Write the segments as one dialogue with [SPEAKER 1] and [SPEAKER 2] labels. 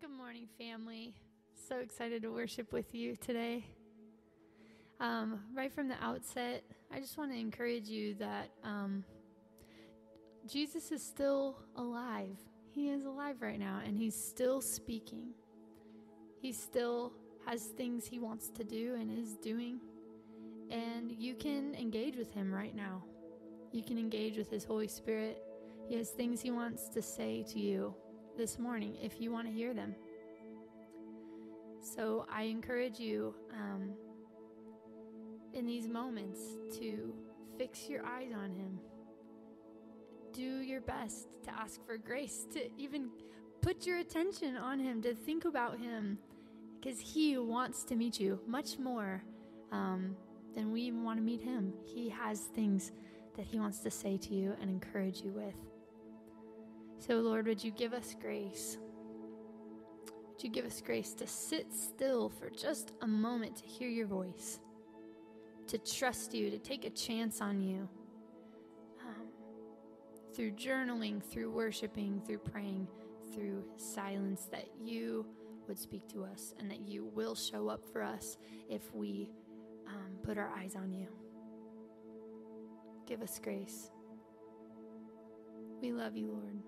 [SPEAKER 1] Good morning, family. So excited to worship with you today. Um, right from the outset, I just want to encourage you that um, Jesus is still alive. He is alive right now, and He's still speaking. He still has things He wants to do and is doing. And you can engage with Him right now. You can engage with His Holy Spirit. He has things He wants to say to you this morning if you want to hear them. So I encourage you um, in these moments to fix your eyes on Him. Do your best to ask for grace, to even put your attention on Him, to think about Him, because He wants to meet you much more um, than we even want to meet Him. He has things that He wants to say to you and encourage you with. So, Lord, would you give us grace? Would you give us grace to sit still for just a moment to hear your voice, to trust you, to take a chance on you? Um, through journaling, through worshiping, through praying, through silence, that you would speak to us and that you will show up for us if we um, put our eyes on you. Give us grace. We love you, Lord.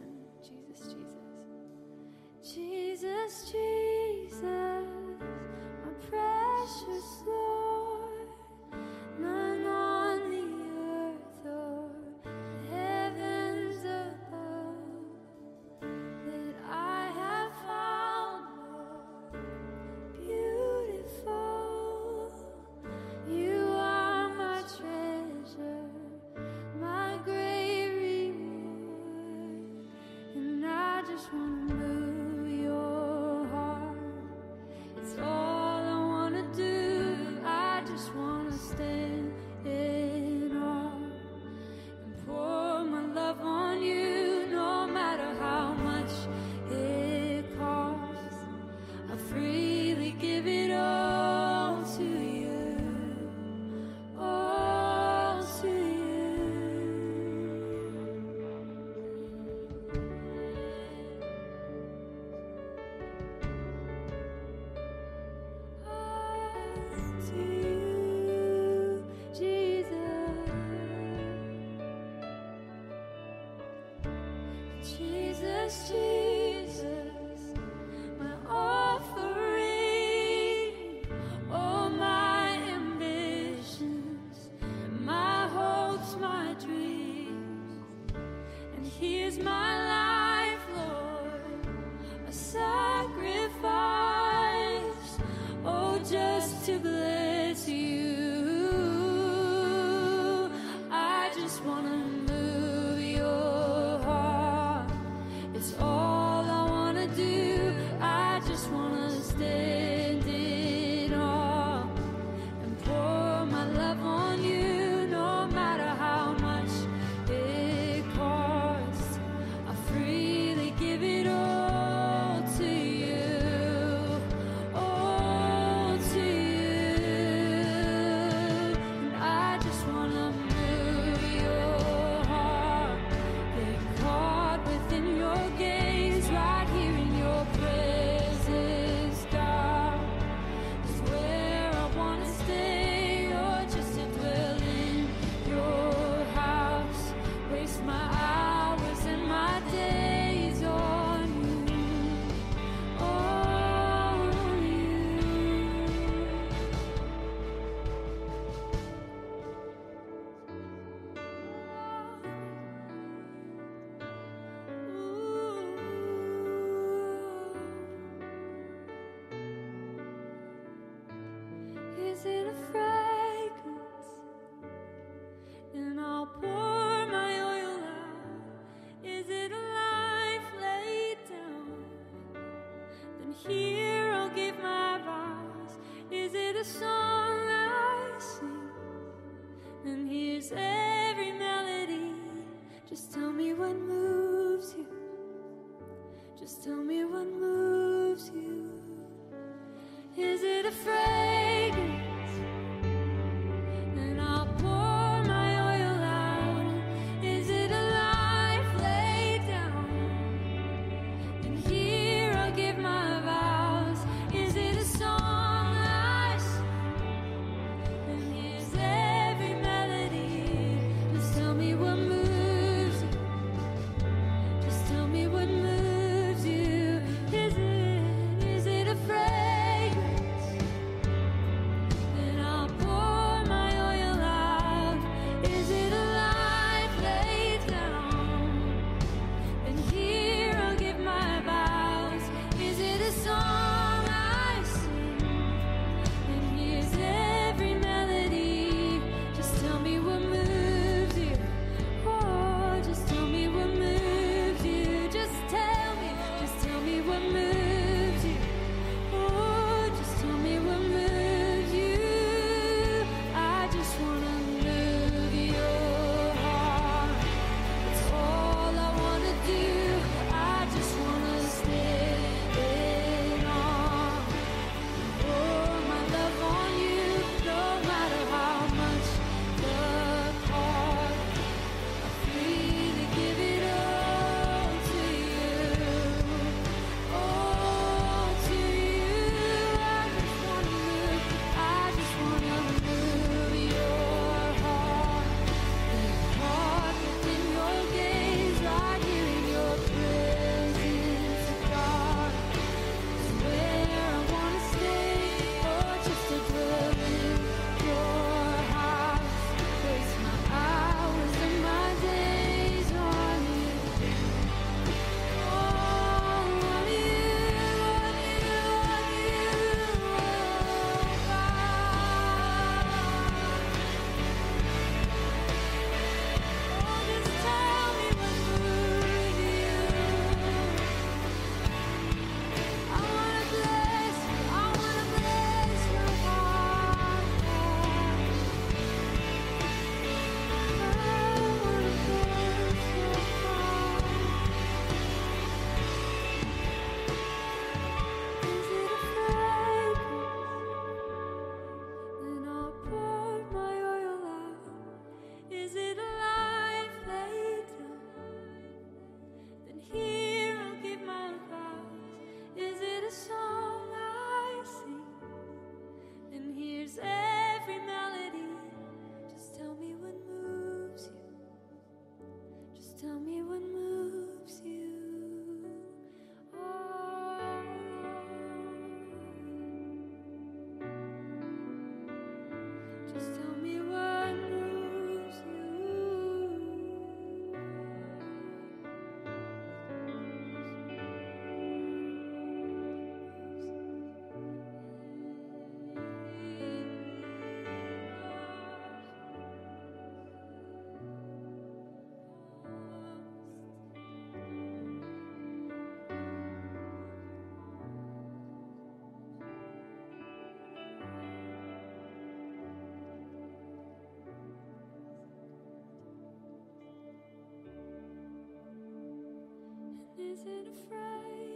[SPEAKER 1] isn't afraid.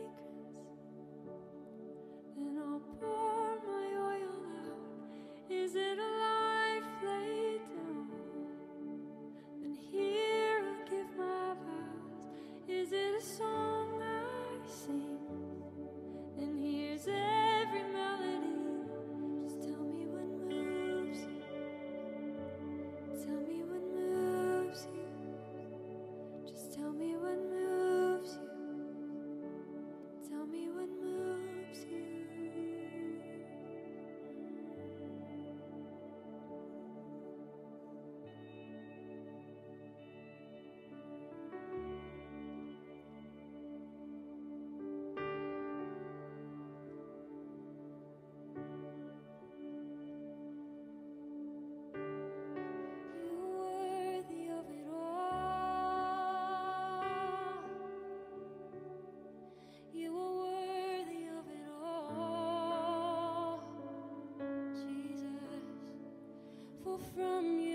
[SPEAKER 1] from you.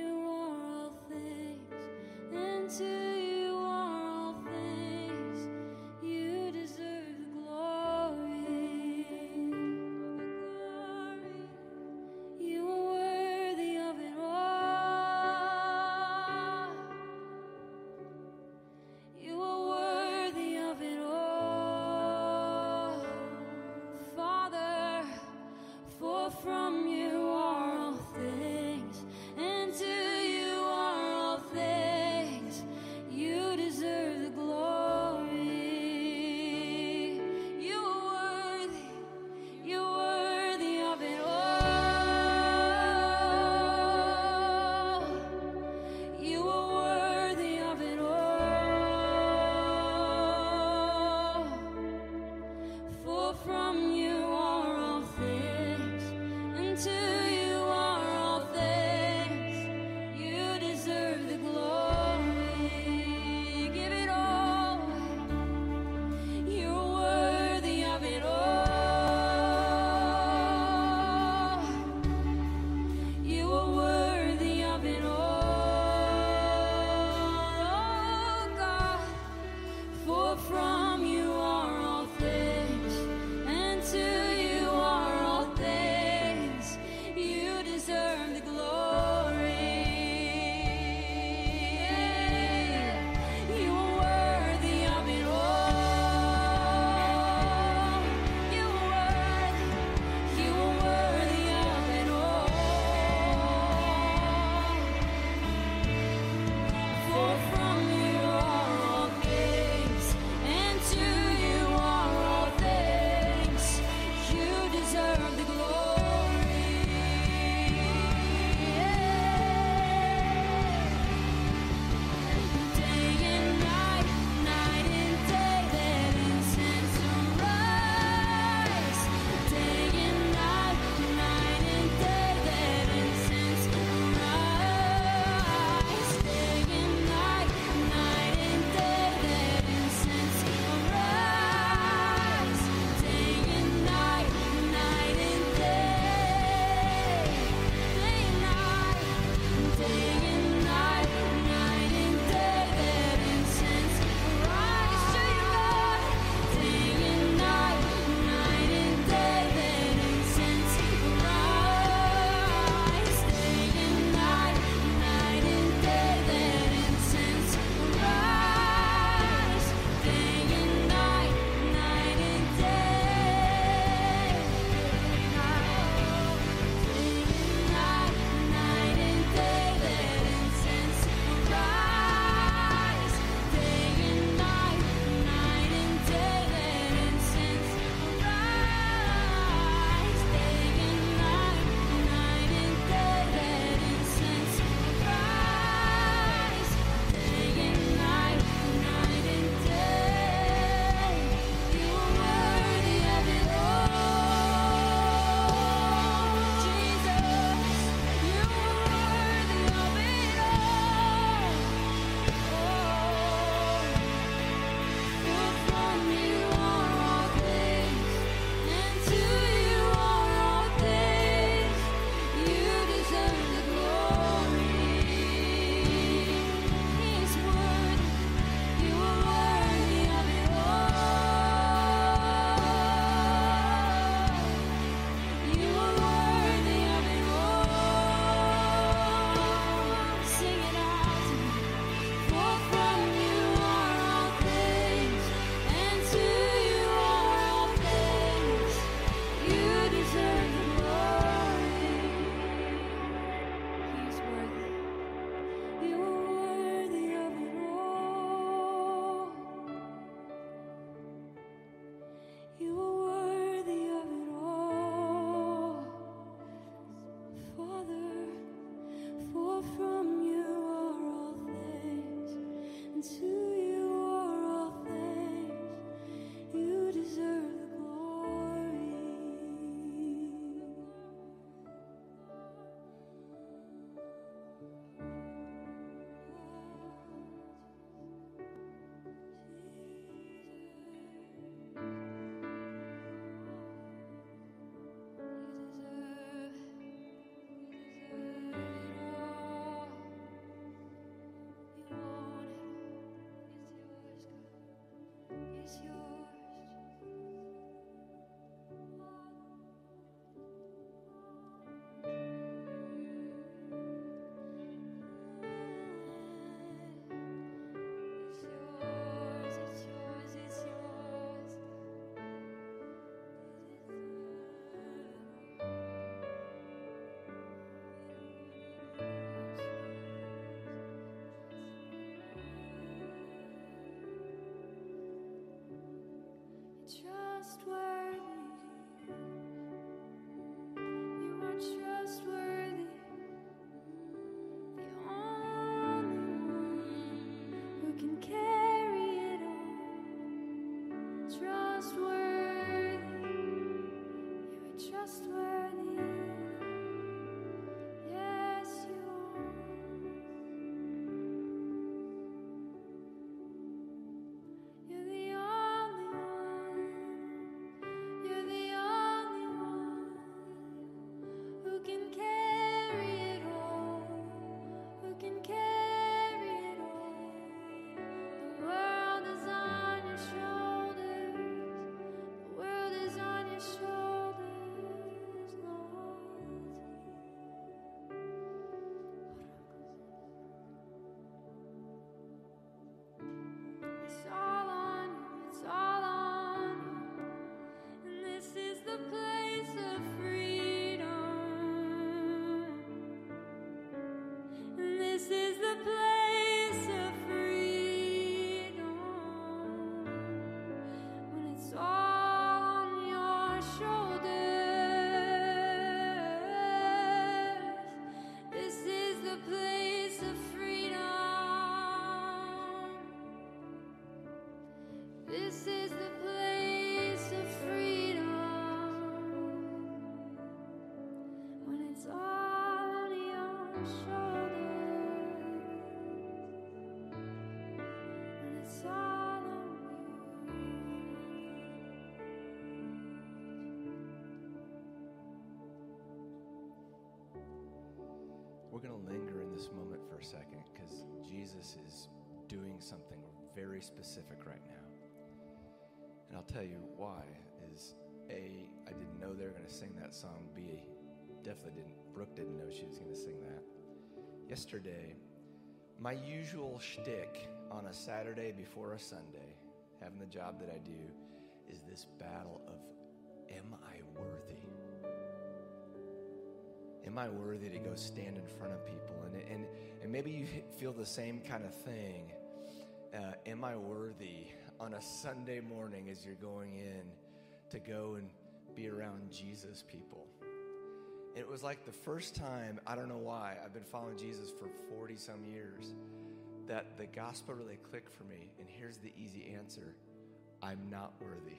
[SPEAKER 2] We're Jesus is doing something very specific right now. And I'll tell you why is A, I didn't know they were going to sing that song. B, definitely didn't, Brooke didn't know she was going to sing that. Yesterday, my usual shtick on a Saturday before a Sunday, having the job that I do, is this battle of am I worthy? Am I worthy to go stand in front of people? And, and, and maybe you feel the same kind of thing. Uh, am I worthy on a Sunday morning as you're going in to go and be around Jesus people? it was like the first time, I don't know why, I've been following Jesus for 40 some years, that the gospel really clicked for me. And here's the easy answer I'm not worthy.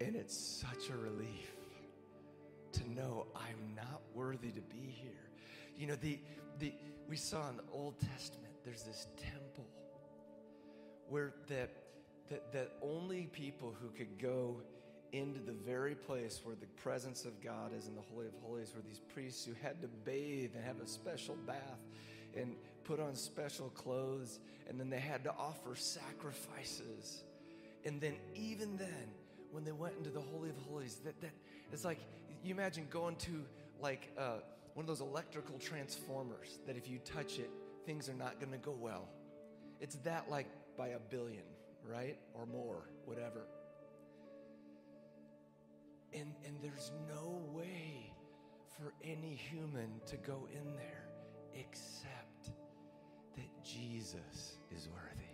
[SPEAKER 2] And it's such a relief to know I'm not worthy to be here. You know, the, the, we saw in the Old Testament, there's this temple where that, that, that only people who could go into the very place where the presence of God is in the Holy of Holies were these priests who had to bathe and have a special bath and put on special clothes, and then they had to offer sacrifices. And then, even then, when they went into the Holy of Holies, that, that it's like you imagine going to like uh, one of those electrical transformers that if you touch it, things are not going to go well. It's that like by a billion, right? Or more, whatever. And, and there's no way for any human to go in there except that Jesus is worthy.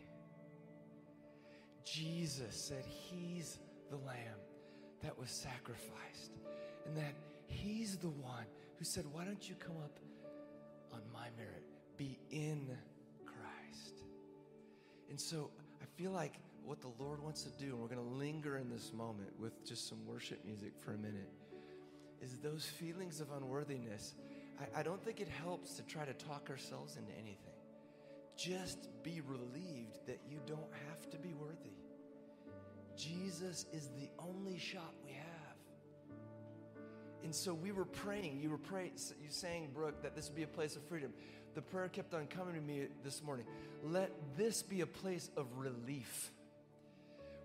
[SPEAKER 2] Jesus said he's the lamb that was sacrificed and that He's the one who said, Why don't you come up on my merit? Be in Christ. And so I feel like what the Lord wants to do, and we're going to linger in this moment with just some worship music for a minute, is those feelings of unworthiness. I, I don't think it helps to try to talk ourselves into anything. Just be relieved that you don't have to be worthy. Jesus is the only shot we have. And so we were praying. You were praying. You saying, Brooke, that this would be a place of freedom. the prayer kept on coming to me this morning. Let this be a place of relief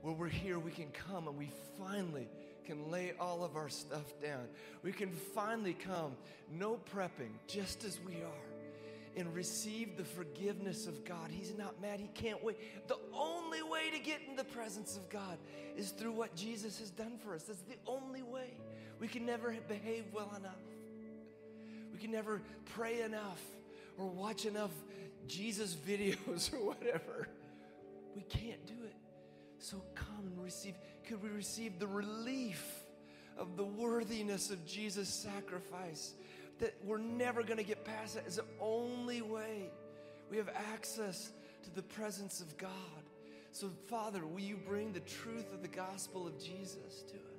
[SPEAKER 2] where we're here, we can come and we finally can lay all of our stuff down. We can finally come, no prepping, just as we are, and receive the forgiveness of God. He's not mad, He can't wait. The only way to get in the presence of God is through what Jesus has done for us. That's the only. We can never behave well enough, we can never pray enough or watch enough Jesus videos or whatever. We can't do it. So come and receive. Could we receive the relief of the worthiness of Jesus' sacrifice? That we're never going to get past that is the only way we have access to the presence of God. So, Father, will you bring the truth of the gospel of Jesus to us?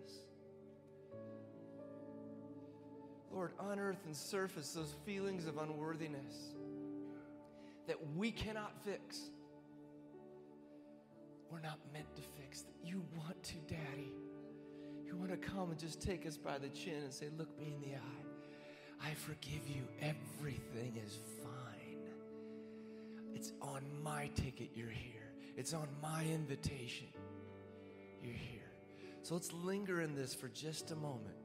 [SPEAKER 2] Lord, unearth and surface those feelings of unworthiness that we cannot fix we're not meant to fix. You want to, Daddy. You want to come and just take us by the chin and say, Look me in the eye. I forgive you. Everything is fine. It's on my ticket. You're here. It's on my invitation. You're here. So let's linger in this for just a moment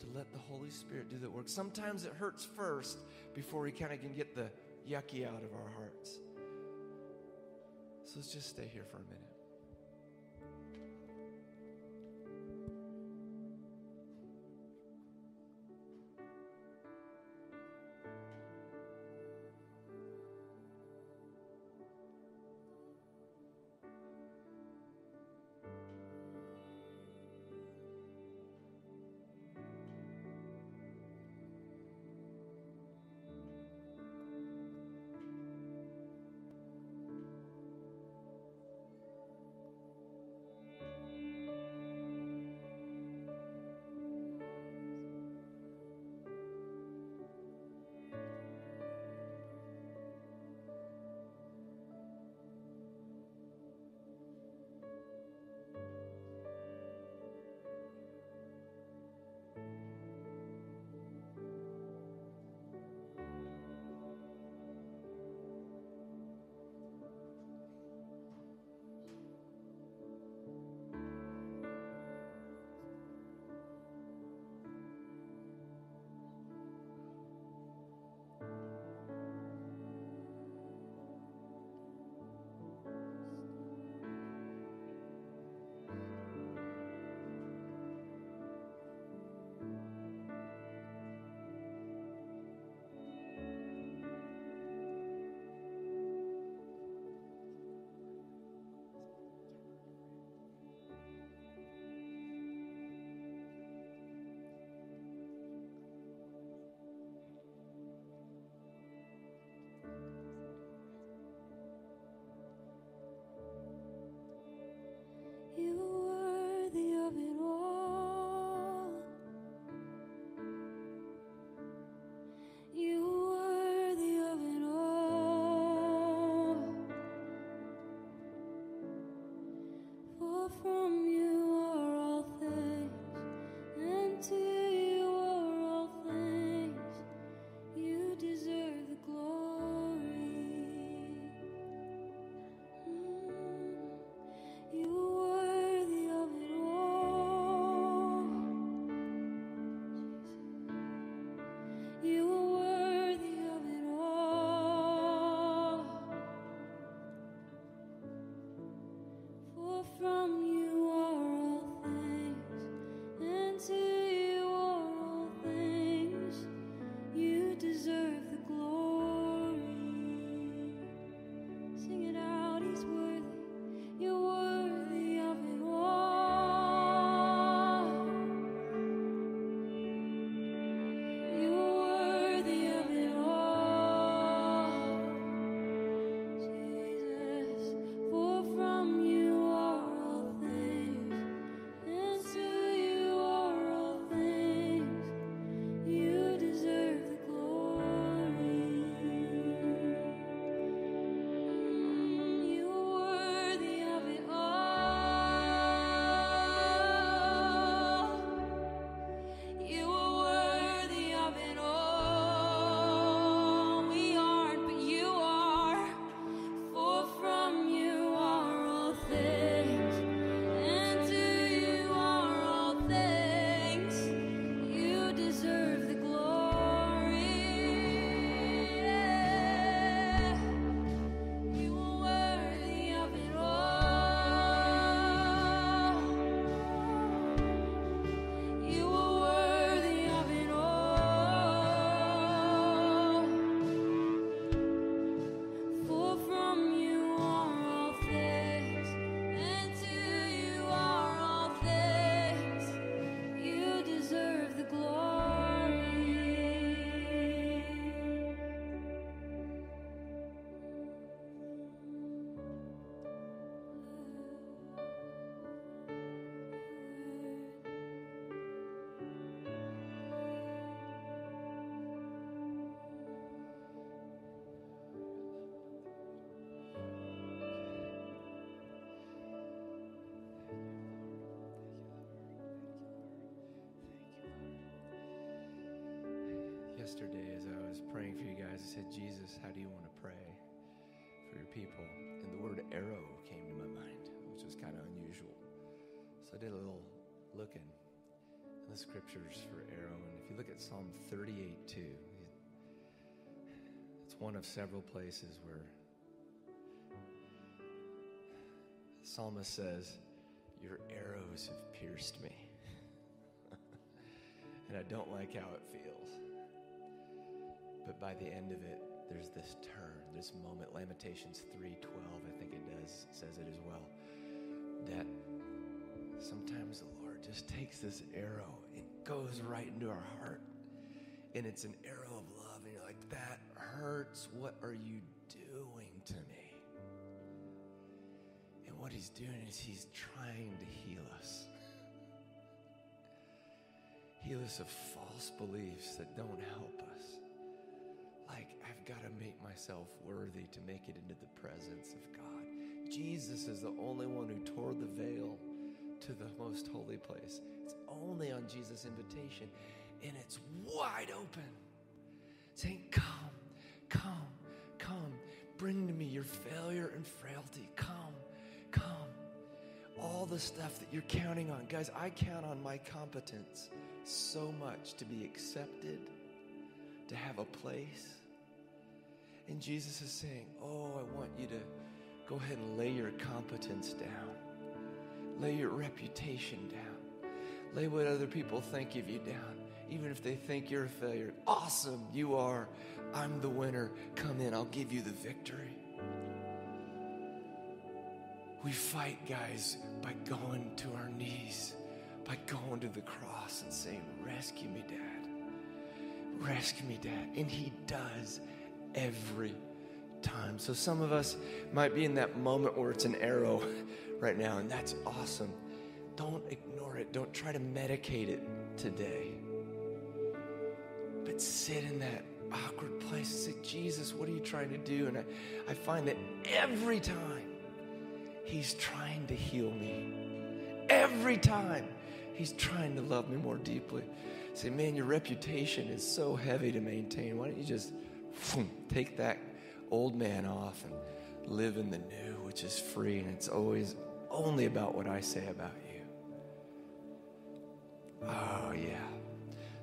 [SPEAKER 2] to let the Holy Spirit do the work. Sometimes it hurts first before we kind of can get the yucky out of our hearts. So let's just stay here for a minute. People, and the word arrow came to my mind, which was kind of unusual. So I did a little looking in the scriptures for arrow. And if you look at Psalm 38 2, it's one of several places where the psalmist says, Your arrows have pierced me. and I don't like how it feels. But by the end of it, there's this turn, this moment. Lamentations 3:12, I think it does, says it as well. That sometimes the Lord just takes this arrow and goes right into our heart. And it's an arrow of love. And you're like, that hurts. What are you doing to me? And what he's doing is he's trying to heal us. Heal us of false beliefs that don't help us. Like, I've got to make myself worthy to make it into the presence of God. Jesus is the only one who tore the veil to the most holy place. It's only on Jesus' invitation, and it's wide open. Saying, Come, come, come. Bring to me your failure and frailty. Come, come. All the stuff that you're counting on. Guys, I count on my competence so much to be accepted, to have a place. And Jesus is saying, Oh, I want you to go ahead and lay your competence down, lay your reputation down, lay what other people think of you down, even if they think you're a failure. Awesome, you are. I'm the winner. Come in, I'll give you the victory. We fight, guys, by going to our knees, by going to the cross and saying, Rescue me, Dad. Rescue me, Dad. And He does every time. So some of us might be in that moment where it's an arrow right now, and that's awesome. Don't ignore it, don't try to medicate it today. But sit in that awkward place and say, Jesus, what are you trying to do? And I, I find that every time He's trying to heal me. Every time He's trying to love me more deeply. Say, man, your reputation is so heavy to maintain. Why don't you just take that old man off and live in the new, which is free, and it's always only about what I say about you. Oh, yeah.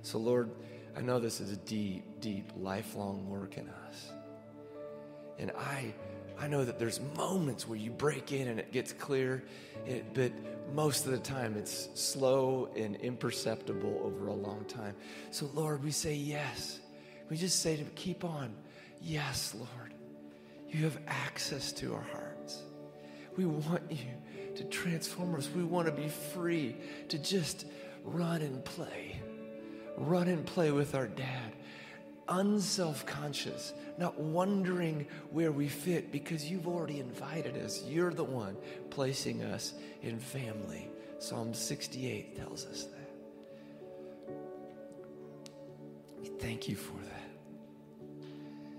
[SPEAKER 2] So, Lord, I know this is a deep, deep, lifelong work in us. And I, I know that there's moments where you break in and it gets clear, it, but most of the time it's slow and imperceptible over a long time. So, Lord, we say yes. We just say to keep on. Yes, Lord. You have access to our hearts. We want you to transform us. We want to be free to just run and play. Run and play with our dad. Unself conscious, not wondering where we fit because you've already invited us. You're the one placing us in family. Psalm 68 tells us that. We thank you for that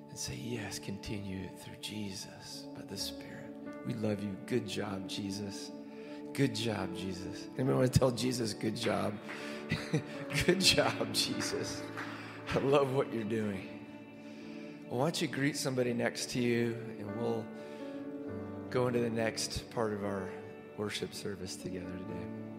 [SPEAKER 2] and say, Yes, continue through Jesus by the Spirit. We love you. Good job, Jesus. Good job, Jesus. Anybody want to tell Jesus, good job? good job, Jesus. I love what you're doing. Well, why don't you greet somebody next to you and we'll go into the next part of our worship service together today.